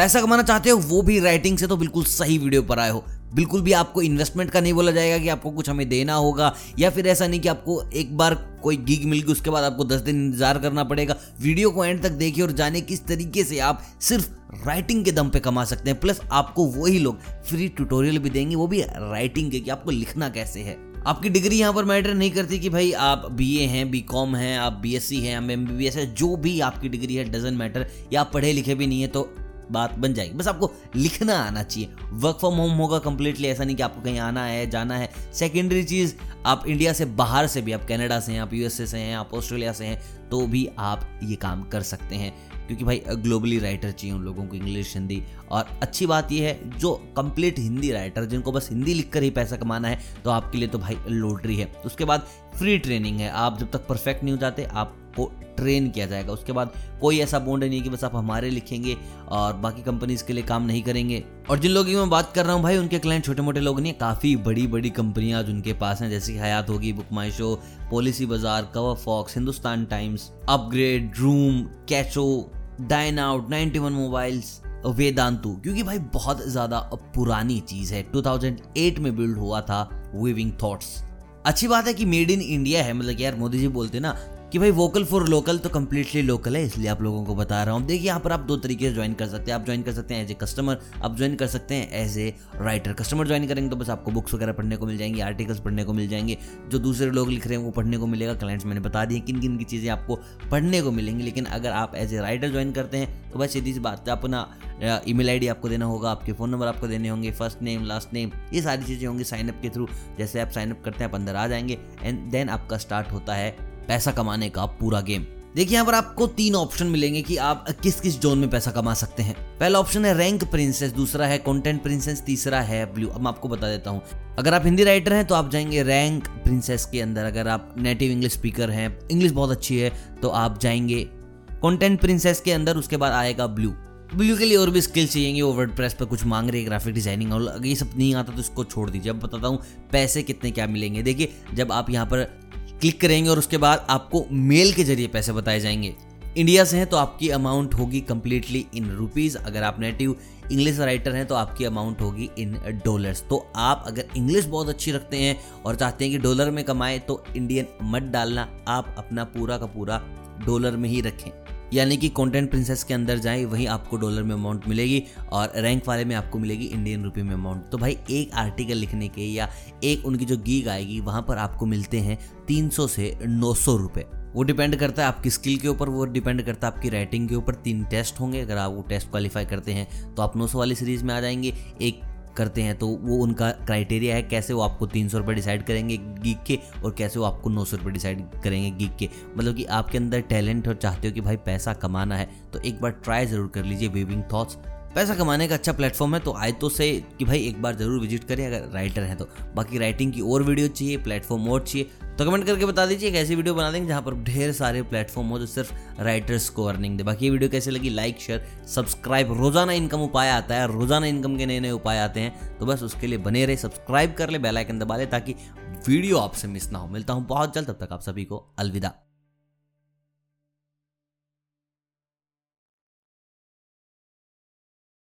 पैसा कमाना चाहते हो, वो भी राइटिंग से तो बिल्कुल सही वीडियो पर आए हो। बिल्कुल भी आपको इन्वेस्टमेंट का नहीं बोला जाएगा कि आपको कुछ हमें देना होगा, या फिर ऐसा नहीं कि आपको एक बार कोई गिग मिल गई, उसके बाद आपको दस दिन इंतज़ार करना पड़ेगा। वीडियो को एंड तक देखिए और जाने किस तरीके से आप सिर्फ़ राइटिंग के दम पे कमा सकते हैं। प्लस आपको वही लोग फ्री ट्यूटोरियल भी देंगे, वो भी राइटिंग के, कि आपको लिखना कैसे है। आपकी डिग्री यहाँ पर मैटर नहीं करती कि भाई आप बी ए हैं बी कॉम हैं, आप बी एस सी हैं एम बी बी एस है, जो भी आपकी डिग्री है डजेंट मैटर या आप पढ़े लिखे भी नहीं है तो बात बन जाएगी। बस आपको लिखना आना चाहिए। वर्क फ्रॉम होम होगा कंप्लीटली ऐसा नहीं कि आपको कहीं आना है, जाना है। सेकेंडरी चीज़, आप इंडिया से बाहर से भी, आप कनाडा से हैं, आप यूएसए से हैं, आप ऑस्ट्रेलिया से हैं तो भी आप ये काम कर सकते हैं। क्योंकि भाई ग्लोबली राइटर चाहिए उन लोगों को इंग्लिश हिंदी और अच्छी बात यह है, जो कंप्लीट हिंदी राइटर जिनको बस हिंदी लिखकर ही पैसा कमाना है तो आपके लिए तो भाई लोटरी है। उसके बाद फ्री ट्रेनिंग है। आप जब तक परफेक्ट नहीं हो जाते आपको ट्रेन किया जाएगा। उसके बाद कोई ऐसा बॉन्ड नहीं है कि बस आप हमारे लिखेंगे और बाकी कंपनीज़ के लिए काम नहीं करेंगे। और जिन लोगों की मैं बात कर रहा हूँ भाई, उनके क्लाइंट छोटे मोटे लोग नहीं काफ़ी बड़ी बड़ी कंपनियाँ आज उनके पास हैं। जैसे हयात होगी Book My Show Policy Bazaar Cover Fox Hindustan Times Upgrade Room कैचो Dine Out ninety one Mobiles Vedantu क्योंकि भाई बहुत ज़्यादा पुरानी चीज़ है। 2008 में बिल्ड हुआ था विविंग थॉट्स अच्छी बात है कि मेड इन इंडिया है। मतलब यार, मोदी जी बोलते ना कि भाई वोकल फॉर लोकल तो कम्प्लीटली लोकल है, इसलिए आप लोगों को बता रहा हूँ। देखिए, यहाँ पर आप दो तरीके से ज्वाइन कर सकते हैं। आप ज्वाइन कर सकते हैं एज ए कस्टमर आप ज्वाइन कर सकते हैं as a writer customer join करेंगे तो बस आपको बुक्स वगैरह पढ़ने को मिल जाएँगी आर्टिकल्स पढ़ने को मिल जाएँगे। जो दूसरे लोग लिख रहे हैं, वो पढ़ने को मिलेगा। क्लाइंट्स मैंने बता दिए किन किन की चीज़ें आपको पढ़ने को मिलेंगी। लेकिन अगर आप एज ए राइटर ज्वाइन करते हैं तो बस सीधी सी बात है, अपना ईमेल आईडी आपको देना होगा, आपके फ़ोन नंबर आपको देने होंगे फ़र्स्ट नेम लास्ट नेम ये सारी चीज़ें होंगी साइनअप के थ्रू जैसे आप साइनअप करते हैं, आप अंदर आ जाएँगे एंड देन आपका स्टार्ट होता है पैसा कमाने का पूरा गेम। देखिए, यहाँ पर आपको तीन ऑप्शन मिलेंगे कि आप किस किस जोन में पैसा कमा सकते हैं। पहला ऑप्शन है रैंक प्रिंसेस, दूसरा है कंटेंट प्रिंसेस, तीसरा है ब्लू। अब मैं आपको बता देता हूँ। अगर आप हिंदी राइटर हैं तो आप जाएँगे रैंक प्रिंसेस के अंदर। अगर आप नेटिव इंग्लिश स्पीकर हैं, इंग्लिश बहुत अच्छी है तो आप जाएँगे कंटेंट प्रिंसेस के अंदर, उसके बाद आएगा ब्लू। ब्लू के लिए और भी स्किल चाहिए वो वर्ड प्रेस पर कुछ मांग रहे हैं, ग्राफिक डिज़ाइनिंग और ये सब नहीं आता तो इसको छोड़ दीजिए। अब बताता हूँ, पैसे कितने क्या मिलेंगे। देखिए, जब आप यहाँ पर क्लिक करेंगे और उसके बाद आपको मेल के ज़रिए पैसे बताए जाएँगे। इंडिया से हैं तो आपकी अमाउंट होगी कंप्लीटली इन रुपीज़ अगर आप नेटिव इंग्लिश राइटर हैं तो आपकी अमाउंट होगी इन डॉलर्स तो आप अगर इंग्लिश बहुत अच्छी रखते हैं और चाहते हैं कि डॉलर में कमाएँ तो इंडियन मत डालना। आप अपना पूरा का पूरा डॉलर में ही रखें। यानी कि कंटेंट प्रिंसेस के अंदर जाएँ, वहीं आपको डॉलर में अमाउंट मिलेगी और रैंक वाले में आपको मिलेगी इंडियन रुपये में अमाउंट तो भाई, एक आर्टिकल लिखने के या एक उनकी जो गीग आएगी, वहाँ पर आपको मिलते हैं 300 से 900 रुपए। वो डिपेंड करता है आपकी स्किल के ऊपर, वो डिपेंड करता है आपकी राइटिंग के ऊपर। तीन टेस्ट होंगे, अगर आप वो टेस्ट क्वालिफाई करते हैं तो आप 900 वाली सीरीज़ में आ जाएँगे। एक करते हैं तो वो उनका क्राइटेरिया है कैसे वो आपको तीन सौ रुपये डिसाइड करेंगे गीक के और कैसे वो आपको नौ सौ रुपये डिसाइड करेंगे गीक के। मतलब कि आपके अंदर टैलेंट और चाहते हो कि भाई पैसा कमाना है तो एक बार ट्राई ज़रूर कर लीजिए वीविंग थॉट्स पैसा कमाने का अच्छा प्लेटफॉर्म है तो आए तो से कि भाई एक बार ज़रूर विज़िट करें अगर राइटर है तो। बाकी राइटिंग की और वीडियो चाहिए प्लेटफॉर्म और चाहिए तो कमेंट करके बता दीजिए, एक ऐसी वीडियो बना देंगे जहाँ पर ढेर सारे प्लेटफॉर्म हो जो सिर्फ़ राइटर्स को अर्निंग दे। बाकी ये वीडियो कैसे लगी? लाइक शेयर सब्सक्राइब रोज़ाना इनकम उपाय आता है, रोज़ाना इनकम के नए नए उपाय आते हैं तो बस उसके लिए बने रहे सब्सक्राइब कर ले बेलाइकन दबा ले, ताकि वीडियो आपसे मिस ना हो। मिलता हूँ बहुत जल्द, तब तक आप सभी को अलविदा।